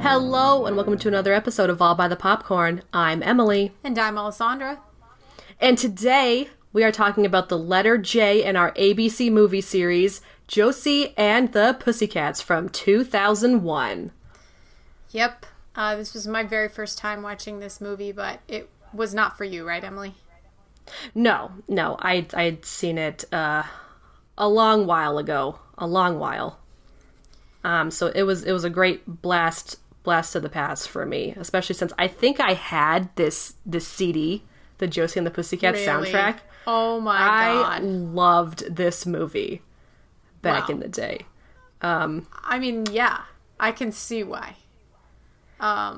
Hello, and welcome to another episode of All by the Popcorn. I'm Emily. And I'm Alessandra. And today we are talking about the letter J in our ABC movie series, Josie and the Pussycats from 2001. Yep. Uh, this was my very first time watching this movie, but it was not for you, right, Emily? No, no. I, I'd seen it uh, a long while ago. A long while. Um, so it was it was a great blast blast of the past for me, especially since I think I had this this CD, the Josie and the Pussycats Really? soundtrack. Oh my I god. loved this movie back Wow. in the day. I mean, yeah, I can see why.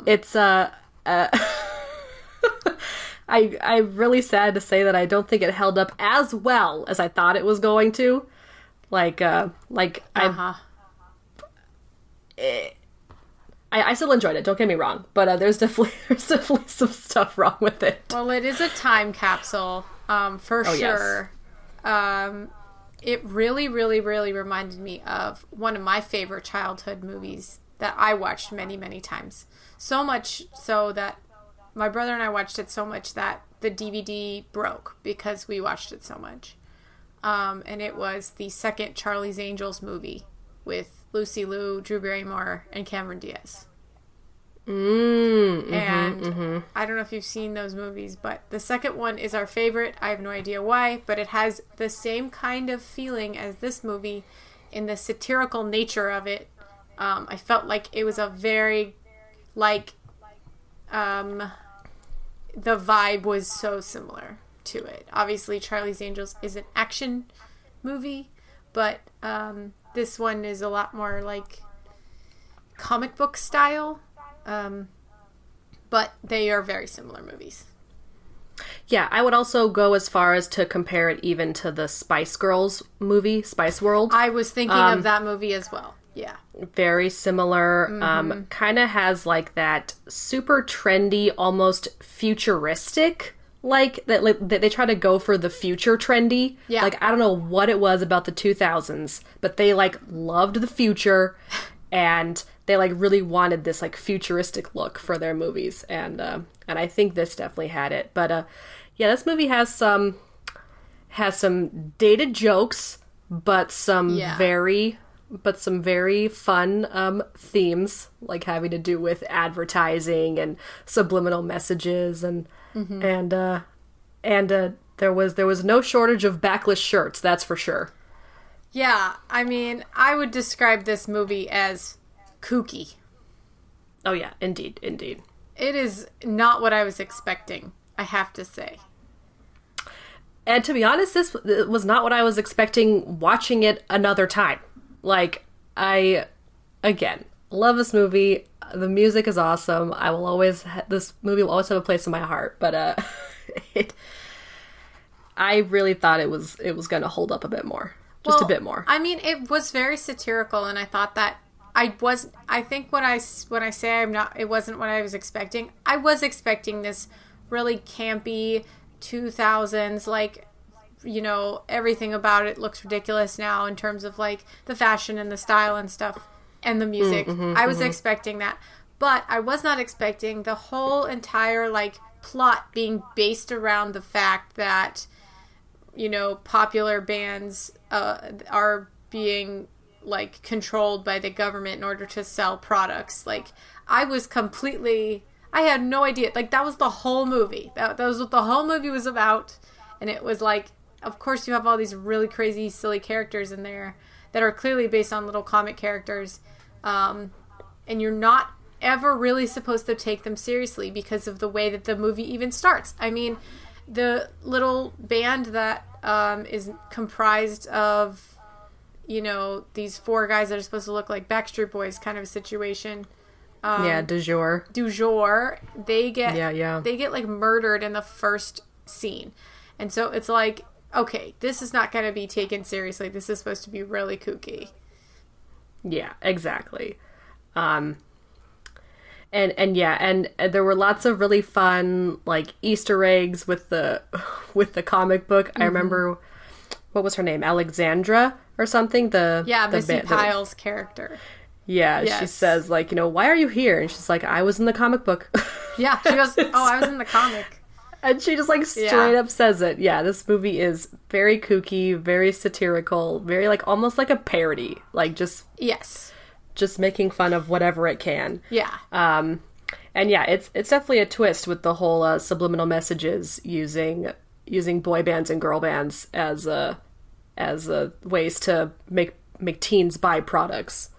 It's uh, uh I I'm really sad to say that I don't think it held up as well as I thought it was going to. Like uh like I Uh-huh. I, I still enjoyed it. Don't get me wrong, but uh, there's definitely there's definitely some stuff wrong with it. Well, it is a time capsule, um, for Oh, yes. sure. Um, it really, really, really reminded me of one of my favorite childhood movies that I watched many, many times. So much so that my brother and I watched it so much that the DVD broke because we watched it so much. Um, and it was the second Charlie's Angels movie with Lucy Liu, Drew Barrymore, and Cameron Diaz. Mm, and I don't know if you've seen those movies, but the second one is our favorite. I have no idea why, but it has the same kind of feeling as this movie in the satirical nature of it. Um, I felt like it was a very, like, um, the vibe was so similar to it. Obviously, Charlie's Angels is an action movie, but um, this one is a lot more like comic book style. Um, but they are very similar movies. Yeah, I would also go as far as to compare it even to the Spice Girls movie, Spice World. I was thinking of that movie as well. Yeah. Very similar. Um, kind of has like that super trendy, almost futuristic. Like that, like, that they try to go for the future trendy. Yeah. Like I don't know what it was about the 2000s, but they like loved the future, and they like really wanted this like futuristic look for their movies, and uh, and I think this definitely had it. But uh, yeah, this movie has some has some dated jokes, but some Yeah. very but some very fun um, themes, like having to do with advertising and subliminal messages, and and uh, and uh, there was there was no shortage of backless shirts, that's for sure. Yeah. I mean, I would describe this movie as kooky. Oh yeah, indeed, indeed. It is not what I was expecting, I have to say. And to be honest, this was not what I was expecting watching it another time. Like, I, again, love this movie. The music is awesome. I will always, ha- this movie will always have a place in my heart. But, uh, it, I really thought it was, it was going to hold up a bit more. Just a bit more. I mean, it was very satirical, and I thought that I was. I think when I when I say I'm not, it wasn't what I was expecting. I was expecting this really campy 2000s, like you know, everything about it looks ridiculous now in terms of like the fashion and the style and stuff and the mm, music. Mm-hmm, I was mm-hmm. expecting that, but I was not expecting the whole entire like plot being based around the fact that you know popular bands uh, are being like controlled by the government in order to sell products. Like i was completely i had no idea. Like that was the whole movie. That, that was what the whole movie was about. And it was like of course you have all these really crazy silly characters in there that are clearly based on little comic characters um, and you're not ever really supposed to take them seriously because of the way that the movie even starts i mean the little band that um, is comprised of, you know, these four guys that are supposed to look like Backstreet Boys kind of a situation. Um, yeah, du jour. Du jour, they get Yeah, yeah. they get like murdered in the first scene, and so it's like, okay, this is not going to be taken seriously. This is supposed to be really kooky. Yeah, exactly. Um and and yeah, and, and there were lots of really fun like Easter eggs with the with the comic book. Mm-hmm. I remember what was her name? Alexandra or something? The Yeah, the Missy ba- the- Pyle's character. yeah, she says like, you know, why are you here? And she's like, I was in the comic book. Yeah, she goes, "Oh, I was in the comic." And she just like straight Yeah. up says it. Yeah, this movie is very kooky, very satirical, very like almost like a parody. Like just Yes. just making fun of whatever it can. Yeah. Um, and yeah, it's it's definitely a twist with the whole uh, subliminal messages using using boy bands and girl bands as uh, as uh, ways to make make teens buy products.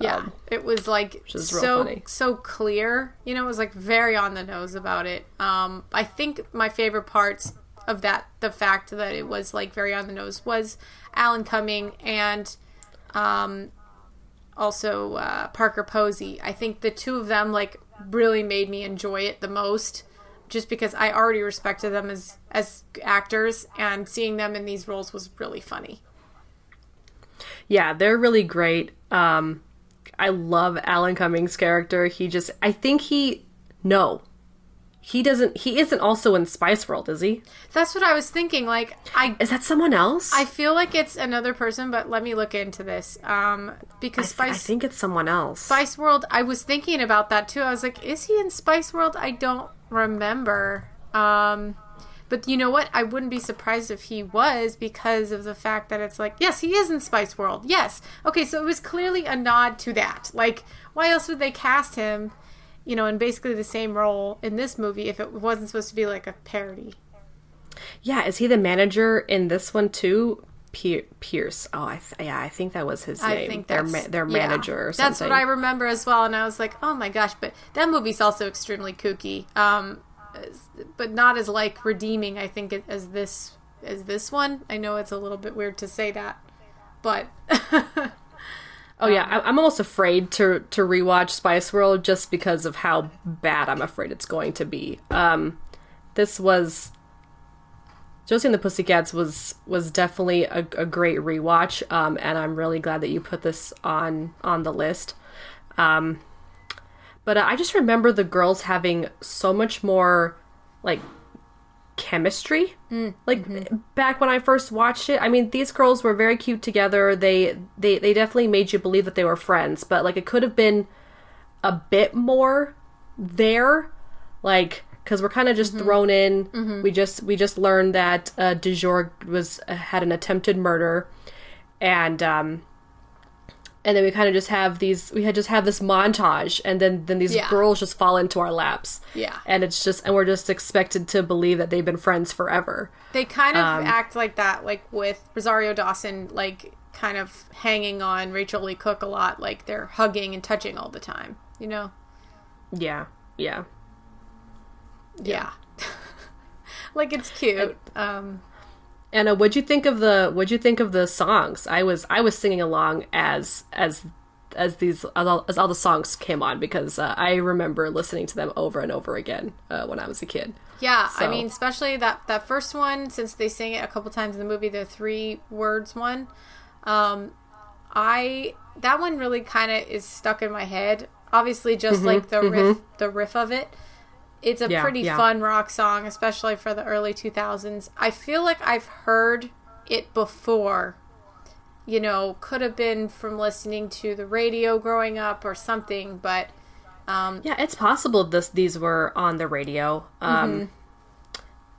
Yeah, it was like um, so so clear. You know, it was like very on the nose about it. Um, I think my favorite parts of that, the fact that it was like very on the nose, was Alan Cumming and um, also uh, Parker Posey. I think the two of them like really made me enjoy it the most, just because I already respected them as as actors, and seeing them in these roles was really funny. Yeah, they're really great. Um, I love Alan Cummings' character. He just, I think he, no, he doesn't. He isn't also in Spice World, is he? That's what I was thinking. Like I Is that someone else? I feel like it's another person, but let me look into this. Um, because I Spice think it's someone else. Spice World, I was thinking about that too. I was like, is he in Spice World? I don't remember. Um, but you know what? I wouldn't be surprised if he was because of the fact that it's like, yes, he is in Spice World. Yes. Okay, so it was clearly a nod to that. Like, why else would they cast him, you know, in basically the same role in this movie if it wasn't supposed to be like a parody? Yeah, is he the manager in this one too? Pierce. Oh, I th- yeah, I think that was his I name. think their ma- their yeah. manager or something. That's what I remember as well, and I was like, oh my gosh! But that movie's also extremely kooky, um, but not as like redeeming. I think as this as this one. I know it's a little bit weird to say that, but Oh yeah, I- I'm almost afraid to to rewatch Spice World just because of how bad I'm afraid it's going to be. Um, this was Josie and the Pussycats was was definitely a, a great rewatch, um, and I'm really glad that you put this on on the list. Um, but I just remember the girls having so much more like chemistry. Like back when i first watched it i mean these girls were very cute together. They they they definitely made you believe that they were friends. But like it could have been a bit more there like because we're kind of just thrown in. We just we just learned that uh de was uh, had an attempted murder. And um and then we kind of just have these we had just have this montage and then then these Yeah. girls just fall into our laps Yeah. and it's just and we're just expected to believe that they've been friends forever they kind of Um, act like that, like with Rosario Dawson, like kind of hanging on Rachael Leigh Cook a lot, like they're hugging and touching all the time. You know? yeah yeah Yeah. like it's cute. Um, uh, what'd you think of the what'd you think of the songs i was i was singing along as as as these as all, as all the songs came on because uh, i remember listening to them over and over again uh, when i was a kid Yeah, I mean, especially that that first one, since they sing it a couple times in the movie, the three words one. Um, I that one really kind of is stuck in my head. Obviously, just like the riff, the riff of it. It's a Mm-hmm, Yeah, pretty yeah. fun rock song, especially for the early two thousands. I feel like I've heard it before. You know, could have been from listening to the radio growing up or something, but yeah it's possible this these were on the radio um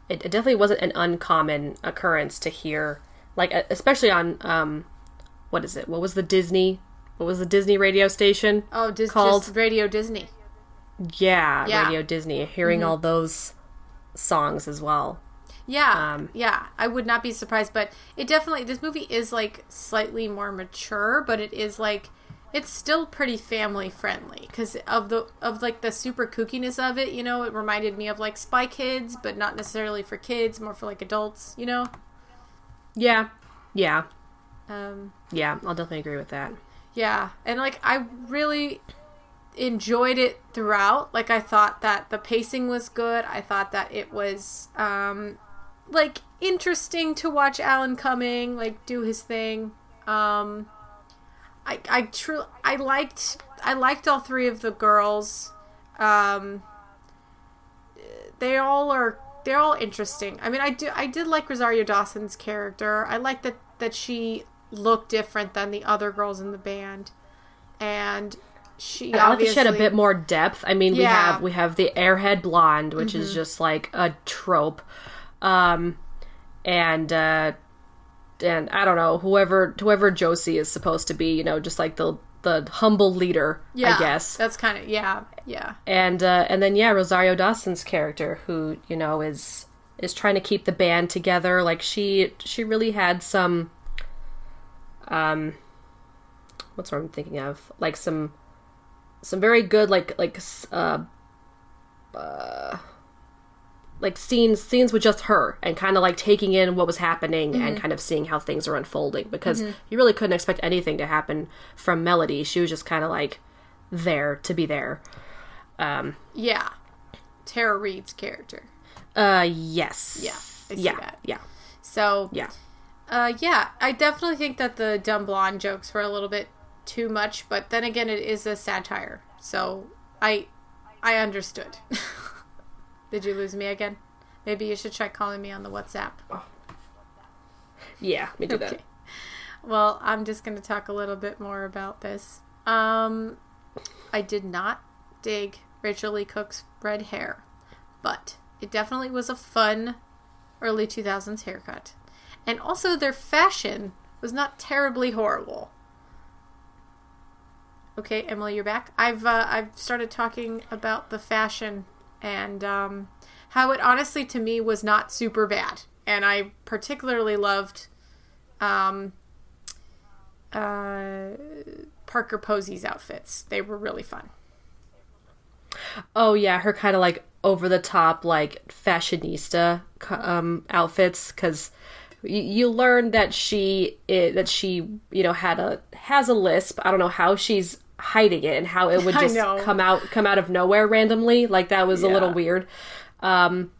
it, it definitely wasn't an uncommon occurrence to hear like especially on um what is it what was the disney what was the disney radio station oh, just, Called- Radio Disney. Yeah, Yeah. radio disney hearing all those songs as well Yeah, Um, yeah, I would not be surprised, but it definitely this movie is like slightly more mature, but it is like it's still pretty family friendly because of the of like the super kookiness of it. You know, it reminded me of like Spy Kids, but not necessarily for kids, more for like adults. You know. Yeah. Yeah. Um, Yeah, I'll definitely agree with that. Yeah, and like I really enjoyed it throughout. Like I thought that the pacing was good. I thought that it was um like interesting to watch Alan Cumming like do his thing. Um I I true I liked I liked all three of the girls. Um they all are they're all interesting. I mean, I do I did like Rosario Dawson's character. I like that that she looked different than the other girls in the band, and she I like that she had a bit more depth. I mean, we Yeah. Mm-hmm. have we have the airhead blonde, which is just like a trope, um, and uh, and I don't know whoever whoever Josie is supposed to be, you know, just like the the humble leader, Yeah, I guess. that's kind of yeah, yeah, and uh, and then yeah, Rosario Dawson's character, who you know is is trying to keep the band together. Like she she really had some, um, what's what I'm thinking of? Like some some very good like like uh, uh like scenes scenes with just her and kind of like taking in what was happening and kind of seeing how things are unfolding because you really couldn't expect anything to happen from Melody. She was just kind of like there to be there. Um, yeah. Tara Reid's character. Uh, yes. Yeah, yeah. that. Yeah. So Yeah. Uh, yeah, I definitely think that the dumb blonde jokes were a little bit too much, but then again, it is a satire, so I, I understood. Did you lose me again? Maybe you should try calling me on the WhatsApp. Yeah. We do Okay. that. Well, I'm just going to talk a little bit more about this. Um, I did not dig Rachael Leigh Cook's red hair, but it definitely was a fun early 2000s haircut. And also, their fashion was not terribly horrible. Okay, Emily, you're back. I've uh, I've started talking about the fashion and um, how it honestly to me was not super bad, and I particularly loved um, uh, Parker Posey's outfits. They were really fun. Oh yeah, her kind of like over the top like fashionista um outfits because you, learn that she i that she you know had a has a lisp. I don't know how she's hiding it and how it would just come out come out of nowhere randomly. Like that was a little weird. Um,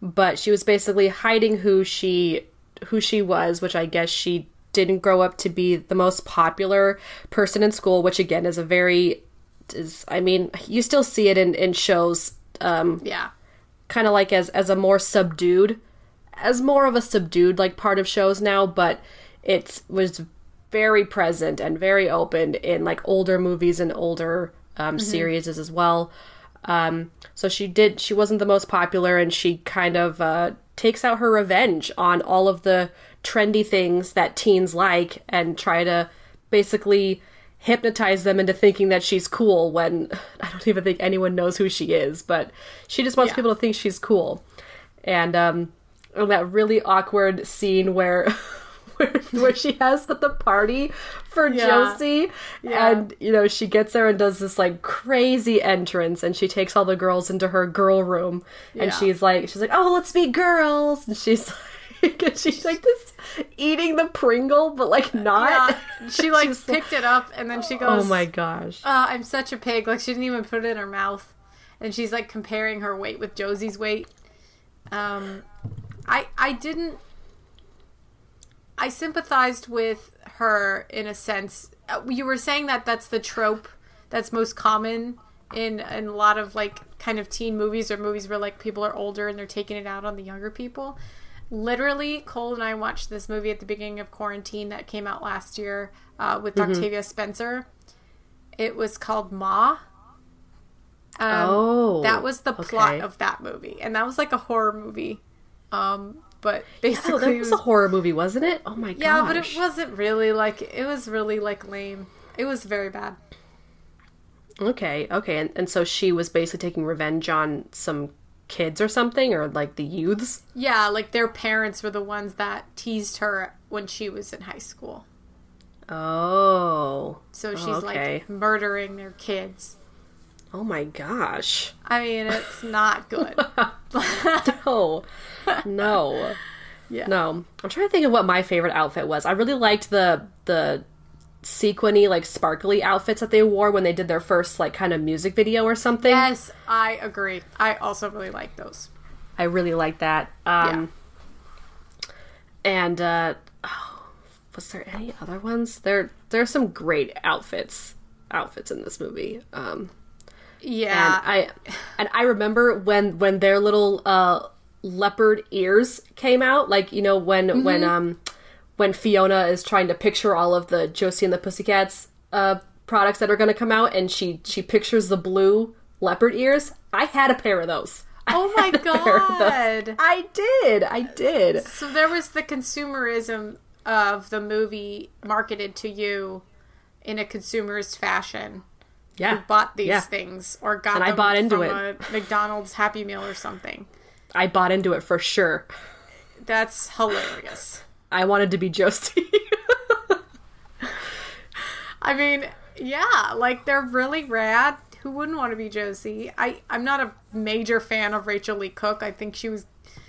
but she was basically hiding who she who she was, which I guess she didn't grow up to be the most popular person in school, which again is a very is I mean, you still see it in in shows um Yeah. kind of like as as a more subdued as more of a subdued like part of shows now, but it was very present and very open in like older movies and older um, series as well. Um, so she did. She wasn't the most popular, and she kind of uh, takes out her revenge on all of the trendy things that teens like, and try to basically hypnotize them into thinking that she's cool when I don't even think anyone knows who she is. But she just wants Yeah. people to think she's cool, and um, and that really awkward scene where. Where, where she has at the party for Yeah. Josie, Yeah. and you know she gets there and does this like crazy entrance, and she takes all the girls into her girl room, and Yeah. she's like, she's like, oh, let's be girls, and she's like, and she's like this eating the Pringle, but like not. Yeah. She like She's picked it up and then she goes, oh my gosh. uh, I'm such a pig. Like she didn't even put it in her mouth, and she's like comparing her weight with Josie's weight. Um, I I didn't. I sympathized with her in a sense. Uh, You were saying that that's the trope that's most common in in a lot of like kind of teen movies or movies where like people are older and they're taking it out on the younger people. Literally, Cole and I watched this movie at the beginning of quarantine that came out last year uh, with Octavia Spencer. It was called Ma. Um, oh, that was the plot okay. of that movie, and that was like a horror movie. Um, but Oh, basically, that it was a horror movie, wasn't it? Oh my gosh. yeah, but it wasn't really like it was really like lame. It was very bad. Okay, okay, and, and so she was basically taking revenge on some kids or something, or like the youths. Yeah, like their parents were the ones that teased her when she was in high school. Oh. So oh, she's okay. like murdering their kids. Oh my gosh. I mean, it's not good. No. No. yeah. No. I'm trying to think of what my favorite outfit was. I really liked the the sequiny, like sparkly outfits that they wore when they did their first like kind of music video or something. Yes, I agree. I also really like those. I really like that. Um and uh oh, was there any other ones? There there are some great outfits outfits in this movie. Um Yeah. and I and I remember when when their little uh leopard ears came out, like you know when when um when Fiona is trying to picture all of the Josie and the Pussycats uh products that are going to come out, and she she pictures the blue leopard ears. I had a pair of those. Oh my had a pair of those. god. I did. I did. So there was the consumerism of the movie marketed to you in a consumerist fashion. Yeah. Bought these Yeah. things or got And I them bought into from it. a McDonald's Happy Meal or something. I bought into it for sure. That's hilarious. I wanted to be Josie. I mean, yeah, like they're really rad. Who wouldn't want to be Josie? I I'm not a major fan of Rachael Leigh Cook. I think she was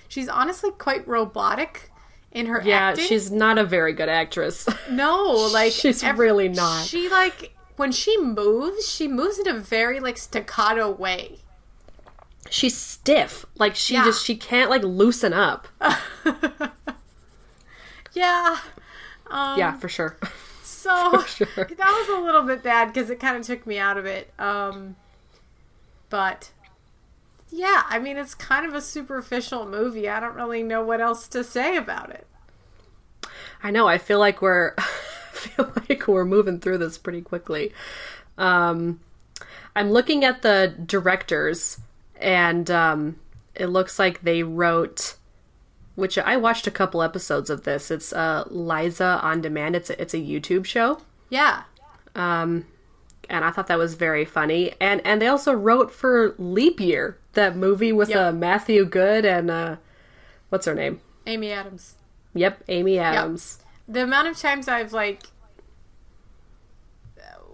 she's honestly quite robotic in her acting. yeah, acting. she's not a very good actress. no, like She's really not. She like when she moves, she moves in a very like staccato way. she's stiff. Like she Yeah. just she can't like loosen up. Yeah. Um, yeah, for sure. So sure. that was a little bit bad because it kind of took me out of it. Um, but yeah, I mean, it's kind of a superficial movie. I don't really know what else to say about it. I know. I feel like we're feel like we're moving through this pretty quickly. Um, I'm looking at the directors, and um, it looks like they wrote. Which I watched a couple episodes of this. It's uh, Liza on Demand. It's a, it's a YouTube show. Yeah. Um, and I thought that was very funny. And and they also wrote for Leap Year, that movie with Yep. uh, Matthew Goode and uh, what's her name? Amy Adams. Yep, Amy Adams. The amount of times I've like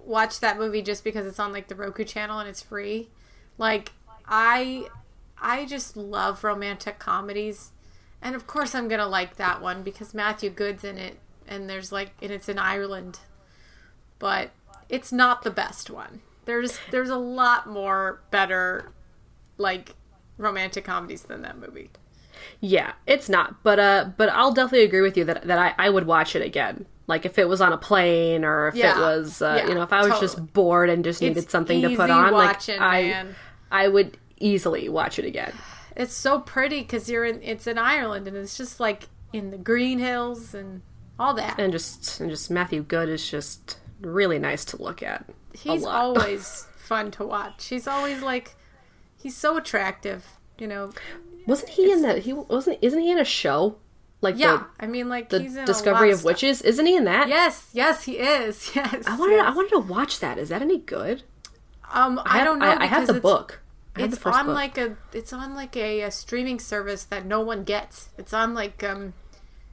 watched that movie just because it's on like the Roku channel and it's free. Like I I just love romantic comedies. And of course I'm going to like that one because Matthew Goode's in it and there's like and it's in Ireland. But it's not the best one. There's there's a lot more better like romantic comedies than that movie. Yeah, it's not, but uh, but I'll definitely agree with you that that I, I would watch it again. Like if it was on a plane or if Yeah. it was, uh, Yeah, you know, if I was totally. just bored and just needed It's something to put on, watching, like I, man. I would easily watch it again. It's so pretty because you're in. It's in Ireland, and it's just like in the green hills and all that. And just and just Matthew Goode is just really nice to look at. he's always fun to watch. He's always like, he's so attractive. You know. Wasn't he in that? He wasn't. Isn't he in a show? Like Yeah, I mean, like the, he's in Discovery of stuff. Witches. Isn't he in that? Yes, yes, he is. Yes, I wanted. yes. I wanted to watch that. Is that any good? Um, I, have- don't know. I, I have the book. I It's the first on book. like a. It's on like a, a streaming service that no one gets. It's on like um,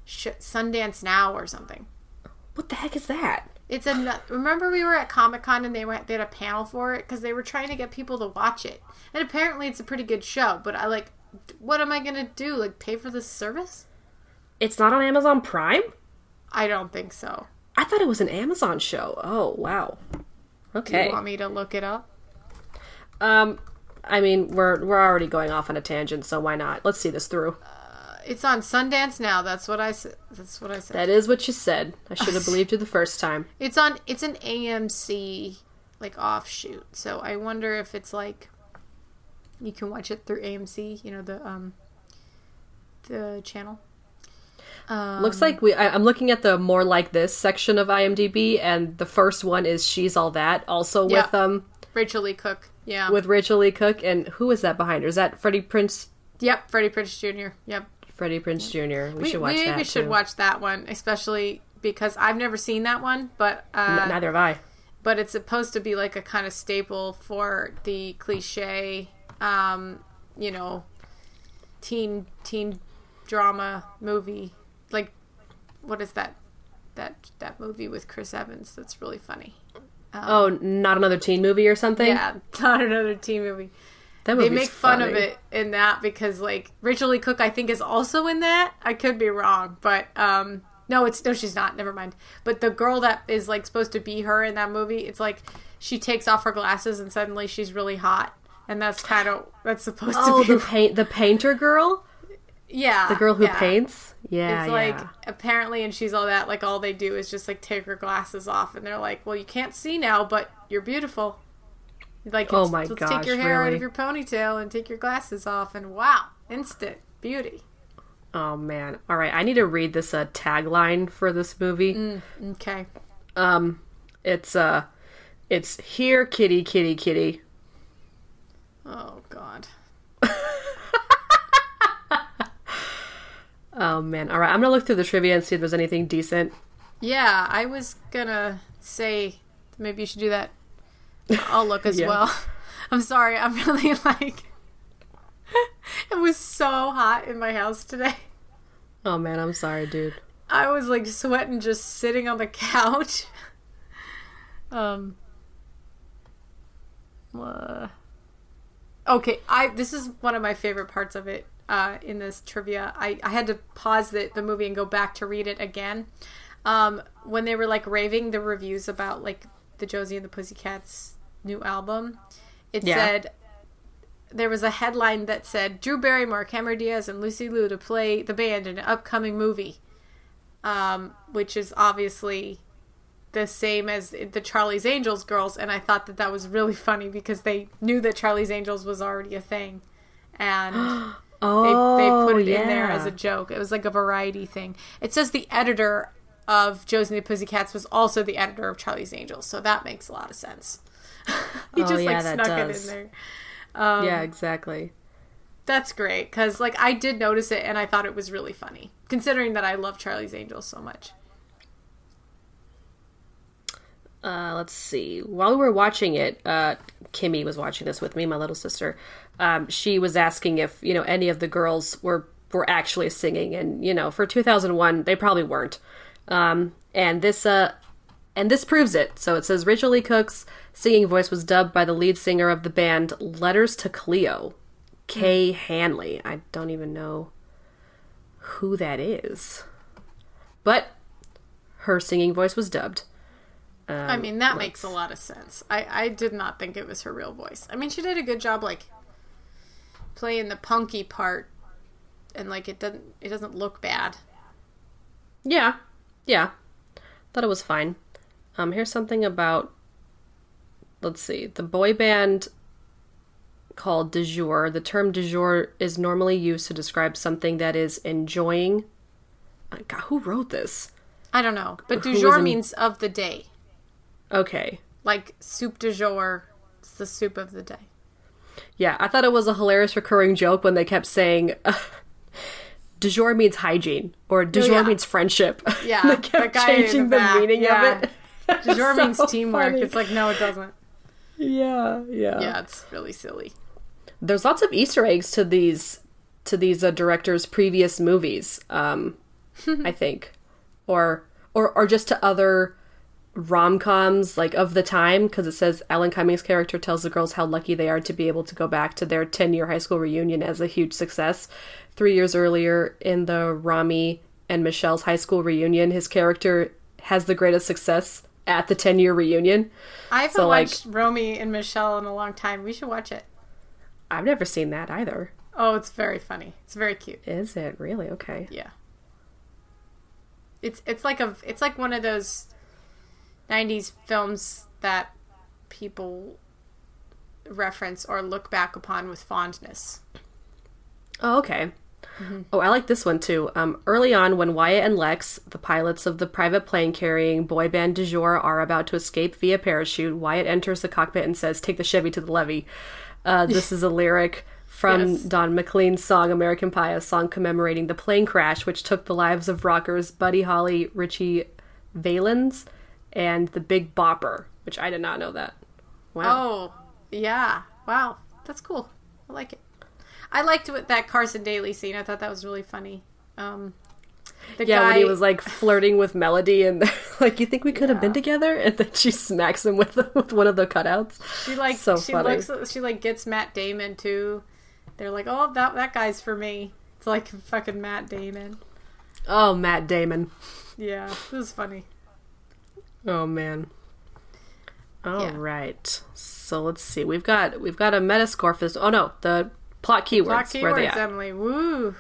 sh- Sundance Now or something. what the heck is that? It's a. Remember we were at Comic Con and they went. They had a panel for it because they were trying to get people to watch it. And apparently it's a pretty good show. But I like. What am I gonna do? Like pay for this service? It's not on Amazon Prime. I don't think so. I thought it was an Amazon show. Oh wow. Do Okay. you want me to look it up? Um, I mean, we're we're already going off on a tangent, so why not? Let's see this through. It's on Sundance Now. That's what I said. That's what I said. That is what you said. I should have believed you the first time. It's on. It's an AMC like offshoot. So I wonder if it's like you can watch it through AMC. You know the um the channel. Um, Looks like we. I, I'm looking at the more like this section of IMDb, and the first one is "She's All That," also Yeah. with um Rachael Leigh Cook. Yeah. with Rachael Leigh Cook, and who is that behind her? Is that Freddie Prinze? yep. Freddie Prinze Jr. Yep. Freddie Prinze Jr. We, We, should watch we that. maybe should too. watch that one, especially because I've never seen that one, but uh, N- Neither have I. but it's supposed to be like a kind of staple for the cliche, um, you know, teen teen drama movie. Like, what is that? that that movie with Chris Evans. That's really funny. oh, not another teen movie or something. Yeah, not another teen movie. that They make fun of it in that because like Rachael Leigh Cook, I think, is also in that. I could be wrong, but um, no, it's no, she's not. Never mind. But the girl that is like supposed to be her in that movie, it's like she takes off her glasses and suddenly she's really hot, and that's kind of that's supposed Oh, to be. the paint, the painter girl, yeah, the girl who yeah. paints. Yeah, It's like yeah. apparently, and she's all that. Like all they do is just like take her glasses off, and they're like, "Well, you can't see now, but you're beautiful." Like, Oh my let's gosh, take your hair out of your ponytail and take your glasses off, and wow, instant beauty. Oh man. All right, I need to read this uh, tagline for this movie. Mm. Okay, Um, it's uh, it's here, kitty, kitty, kitty. oh god, Oh man. All right, I'm gonna look through the trivia and see if there's anything decent. yeah. I was gonna say maybe you should do that. I'll look as Yeah. well. I'm sorry. I'm really like. it was so hot in my house today. Oh man, I'm sorry, dude. I was like sweating just sitting on the couch. Um. uh, okay, I this is one of my favorite parts of it. Uh, in this trivia, I, I had to pause the, the movie and go back to read it again. Um, when they were like raving the reviews about like the Josie and the Pussycats new album, it Yeah. said there was a headline that said Drew Barrymore, Cameron Diaz, and Lucy Liu to play the band in an upcoming movie, um, which is obviously the same as the Charlie's Angels girls. And I thought that that was really funny because they knew that Charlie's Angels was already a thing, and Oh, they put it yeah. in there as a joke. It was like a variety thing. It says the editor of Josie and the Pussycats was also the editor of Charlie's Angels, so that makes a lot of sense. he Oh, just yeah, like snuck does. it in there. yeah, um, exactly. That's great because like I did notice it and I thought it was really funny considering that I love Charlie's Angels so much. Uh, let's see. While we were watching it, uh, Kimmy was watching this with me, my little sister. Um, she was asking if you know any of the girls were were actually singing, and you know, for 2001, they probably weren't. Um, and this uh, and this proves it. So it says Rachael Leigh Cook's singing voice was dubbed by the lead singer of the band Letters to Cleo, Kay Hanley. I don't even know who that is, but her singing voice was dubbed. I mean that makes a lot of sense. I I did not think it was her real voice. I mean she did a good job like playing the punky part and like it doesn't it doesn't look bad. Yeah, yeah. Thought it was fine. Um, here's something about. Let's see. The boy band called de jour. The term de jour is normally used to describe something that is enjoying. Uh, God, who wrote this? I don't know, but du jour in- means of the day. Okay. Like soup du jour, it's the soup of the day. Yeah, I thought it was a hilarious recurring joke when they kept saying. De jour means hygiene, or de Oh, jour yeah. means friendship. Yeah, they the kept guy changing the the, back, meaning yeah. of it. Du jour So means teamwork. funny. It's like no it doesn't. yeah, yeah. Yeah, it's really silly. there's lots of Easter eggs to these to these uh, directors' previous movies. Um, I think, or or or just to other rom coms like of the time because it says Alan Cummings' character tells the girls how lucky they are to be able to go back to their 10 year high school reunion as a huge success. Three years earlier, in the Romy and Michelle's high school reunion, his character has the greatest success at the 10 year reunion. I haven't So, like- watched Romy and Michelle in a long time. We should watch it. I've never seen that either. Oh, it's very funny. It's very cute. Is it really okay? Yeah. It's it's like a it's like one of those 90s films that people reference or look back upon with fondness. Oh, okay. Oh, I like this one too. Um, early on, when Wyatt and Lex, the pilots of the private plane carrying boy band du jour, are about to escape via parachute, Wyatt enters the cockpit and says, Take the Chevy to the levee. Uh, this is a lyric from Yes. Don McLean's song American Pie, a song commemorating the plane crash which took the lives of rockers Buddy Holly, Ritchie Valens, and the Big Bopper, which I did not know that. Wow. Oh, yeah. Wow. That's cool. I like it. I liked what, that Carson Daly scene. I thought that was really funny. Um, The yeah, guy, when he was like flirting with Melody and like, you think we could have been together? And then she smacks him with with one of the cutouts. she like so she funny. looks she like gets Matt Damon too. They're like, oh that that guy's for me. It's like fucking Matt Damon. Oh, Matt Damon. Yeah, it was funny. Oh man. All Yeah. right. So let's see. We've got we've got a Metascore for this. Oh no, the plot keywords. Plot Where are they keywords, at? Emily. Woo.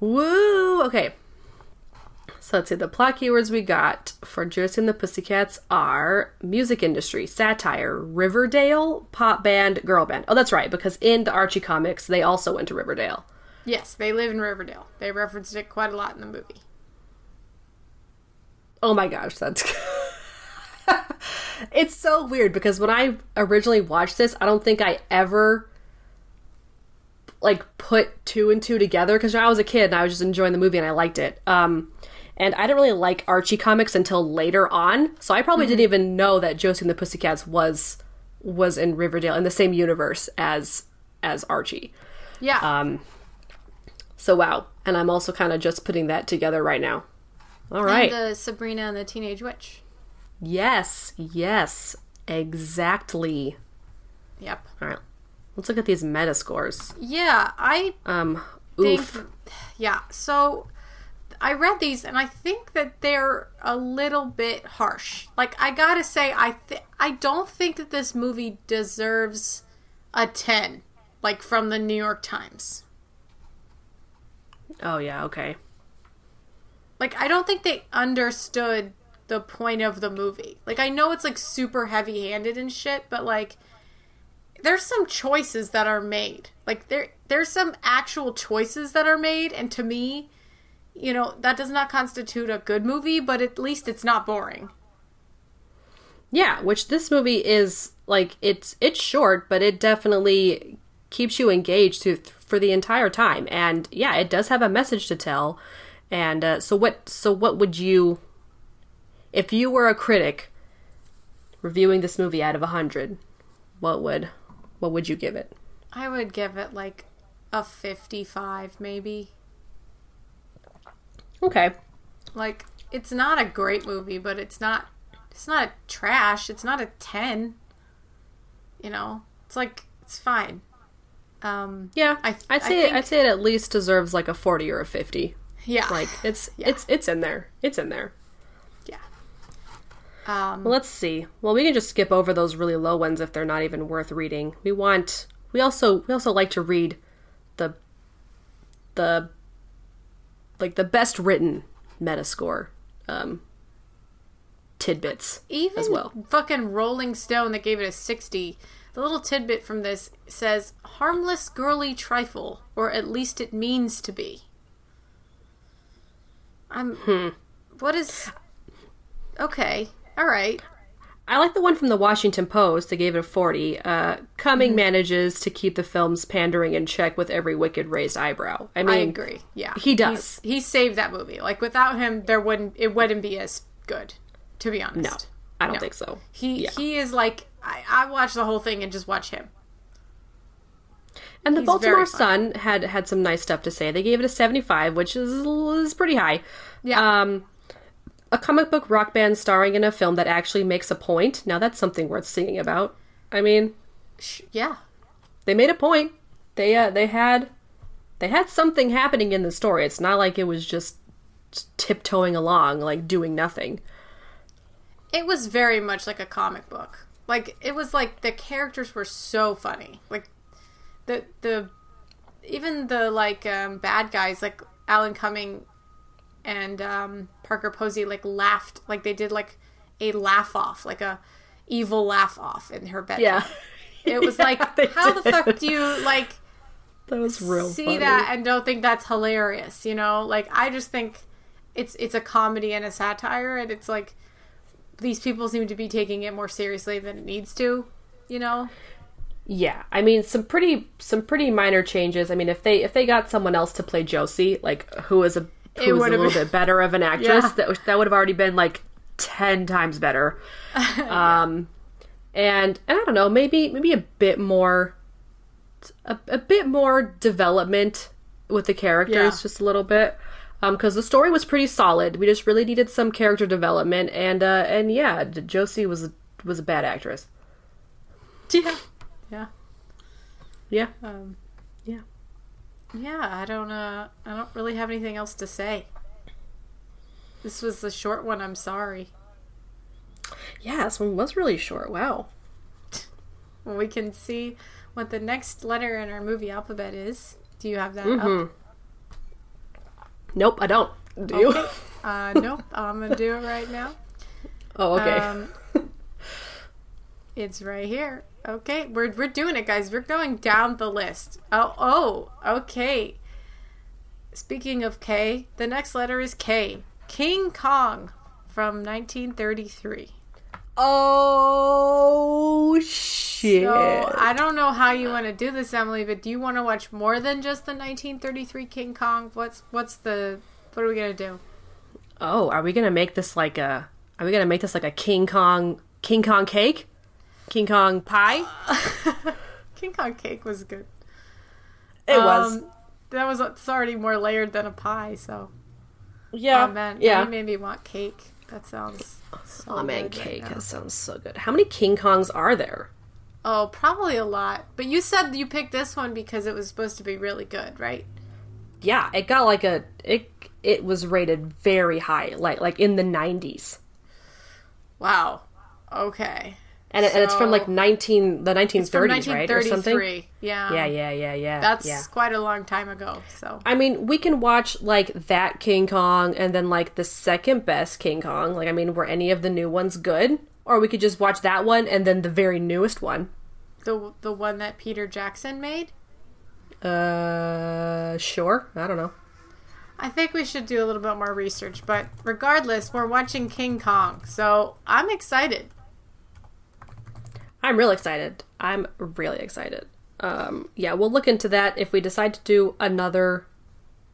Woo! Okay. So let's see. The plot keywords we got for Josie and the Pussycats are music industry, satire, Riverdale, pop band, girl band. Oh, that's right, because in the Archie comics, they also went to Riverdale. Yes, they live in Riverdale. They referenced it quite a lot in the movie. Oh my gosh, that's. it's so weird because when I originally watched this, I don't think I ever like put two and two together because I was a kid and I was just enjoying the movie and I liked it. Um, and I didn't really like Archie comics until later on, so I probably didn't even know that Josie and the Pussycats was was in Riverdale in the same universe as as Archie. Yeah. Um, so wow, and I'm also kind of just putting that together right now. All right. And the Sabrina and the Teenage Witch. Yes, yes, exactly. Yep. All right, let's look at these meta scores. Yeah, I Um, think. oof. Yeah, so I read these and I think that they're a little bit harsh. Like I gotta say, I th- I don't think that this movie deserves a ten, like from the New York Times. Oh yeah, okay. Like I don't think they understood the point of the movie. Like I know it's like super heavy-handed and shit, but like there's some choices that are made. Like there there's some actual choices that are made and to me, you know, that does not constitute a good movie, but at least it's not boring. Yeah, which this movie is like it's it's short, but it definitely keeps you engaged through, for the entire time. And yeah, it does have a message to tell. And uh, so what? So what would you, if you were a critic reviewing this movie out of a hundred, what would what would you give it? I would give it like a 55 maybe. Okay. Like it's not a great movie, but it's not it's not a trash. It's not a 10. You know. It's like it's fine. Um Yeah, I- I'd I say think- I'd say it at least deserves like a forty or a fifty. yeah. Like it's Yeah. it's it's in there. It's in there. Um Well, let's see. Well, we can just skip over those really low ones if they're not even worth reading. We want. We also we also like to read the the like the best written Metascore um, tidbits even as well. fucking Rolling Stone that gave it a 60. The little tidbit from this says harmless girly trifle or at least it means to be. I'm Hmm. What is Okay. All right. I like the one from the Washington Post. They gave it a forty. Uh, Cumming Mm-hmm. manages to keep the film's pandering in check with every wicked raised eyebrow. I mean, I agree. Yeah. he does. He's, he saved that movie. Like without him there wouldn't it wouldn't be as good, to be honest. no, I don't No. think so. He Yeah. he is like I, I watch the whole thing and just watch him. And the He's Baltimore. Sun had had some nice stuff to say. They gave it a 75, which is, is pretty high. Yeah. Um, a comic book rock band starring in a film that actually makes a point. Now that's something worth singing about. I mean, yeah. they made a point. They uh, they had they had something happening in the story. It's not like it was just tiptoeing along, like doing nothing. It was very much like a comic book. Like it was like the characters were so funny. Like the the even the like um, bad guys like Alan Cumming and um, Parker Posey like laughed like they did like a laugh off like a evil laugh off in her bed. Yeah, It was Yeah, like how the fuck do you like that was real. see funny. that and don't think that's hilarious, you know? Like I just think it's it's a comedy and a satire and it's like these people seem to be taking it more seriously than it needs to, you know? Yeah, I mean some pretty some pretty minor changes. I mean if they if they got someone else to play Josie, like who is a It was a little been- bit better of an actress, Yeah. that that would have already been like ten times better. Um, and and I don't know, maybe maybe a bit more, a, a bit more development with the characters, Yeah. just a little bit. because the story was pretty solid. We just really needed some character development, and uh, and yeah, Josie was was a bad actress. Yeah. Yeah. Yeah. Um, Yeah. Yeah, I don't uh I don't really have anything else to say. This was the short one, I'm sorry. Yeah, this one was really short. Wow. Well, we can see what the next letter in our movie alphabet is. Do you have that Mm-hmm. up? Nope, I don't. Do you? Uh, nope, I'm gonna do it right now. Oh, okay. Um, it's right here. Okay, we're we're doing it, guys. We're going down the list. Oh, oh, okay. Speaking of K, the next letter is K. King Kong from 1933. oh shit! So I don't know how you want to do this, Emily, but do you want to watch more than just the 1933 King Kong? What's what's the what are we gonna do? oh, are we gonna make this like a? Are we gonna make this like a King Kong King Kong cake? King Kong pie? King Kong cake was good. It was. Um, that was it's already more layered than a pie, so Yeah. oh man, yeah. you made me want cake. That sounds so Oh man, right cake. now. that sounds so good. How many King Kongs are there? Oh, probably a lot. But you said you picked this one because it was supposed to be really good, right? Yeah, it got like a it. It was rated very high, like like in the nineties, Wow. Okay. And, it, and it's from like nineteen the nineteen thirties, right, or something. Yeah. Yeah, yeah, yeah, yeah. That's yeah. quite a long time ago. So I mean, we can watch like that King Kong and then like the second best King Kong. Like, I mean, were any of the new ones good? Or we could just watch that one and then the very newest one. the the one that Peter Jackson made. Uh, sure. I don't know. I think we should do a little bit more research, but regardless, we're watching King Kong, so I'm excited. I'm real excited. I'm really excited. Um, yeah, we'll look into that if we decide to do another,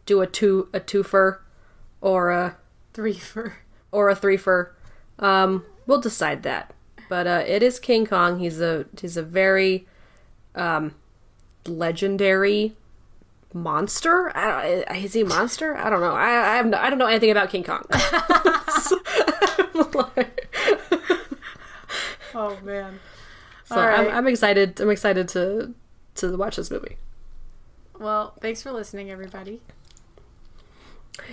do a two a twofer, or a threefer, or a threefer. Um, we'll decide that. But uh, it is King Kong. He's a he's a very um, legendary monster. I don't, is he a monster? I don't know. I I, have no, I don't know anything about King Kong. oh man. So right. I'm, I'm excited. I'm excited to to watch this movie. Well, thanks for listening, everybody.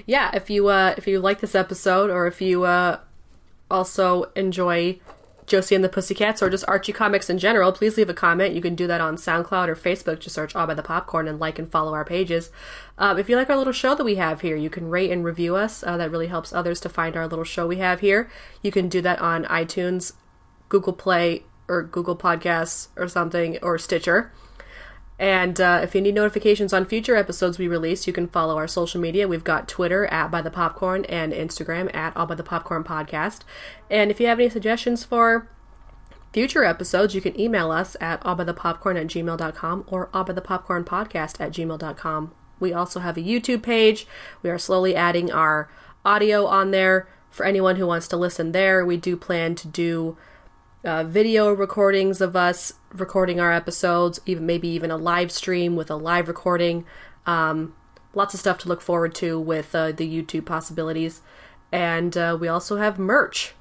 yeah if you uh if you like this episode or if you uh also enjoy josie and the pussycats or just archie comics in general please leave a comment you can do that on soundcloud or facebook just search all by the popcorn and like and follow our pages um, if you like our little show that we have here you can rate and review us uh, that really helps others to find our little show we have here you can do that on itunes google play or google podcasts or something or stitcher and uh, if you need notifications on future episodes we release, you can follow our social media. We've got Twitter at By the Popcorn and Instagram at All By the Popcorn Podcast. And if you have any suggestions for future episodes, you can email us at allbythepopcorn at gmail.com or allbythepopcornpodcast at gmail.com. We also have a YouTube page. We are slowly adding our audio on there for anyone who wants to listen there. We do plan to do uh, video recordings of us recording our episodes, even maybe even a live stream with a live recording. Um, lots of stuff to look forward to with uh, the YouTube possibilities, and uh, we also have merch.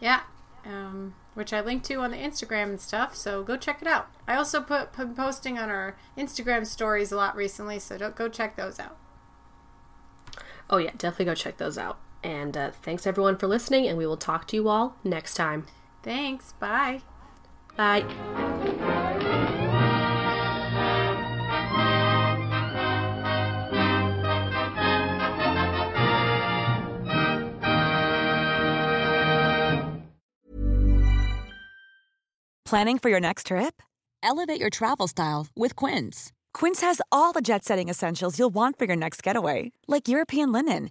Yeah. Um, which I linked to on the Instagram and stuff, so go check it out. I also put been posting on our Instagram stories a lot recently, so don't go check those out. Oh yeah, definitely go check those out. And uh, thanks everyone for listening, and we will talk to you all next time. Thanks. Bye. Bye. Planning for your next trip? Elevate your travel style with Quince. Quince has all the jet setting essentials you'll want for your next getaway, like European linen,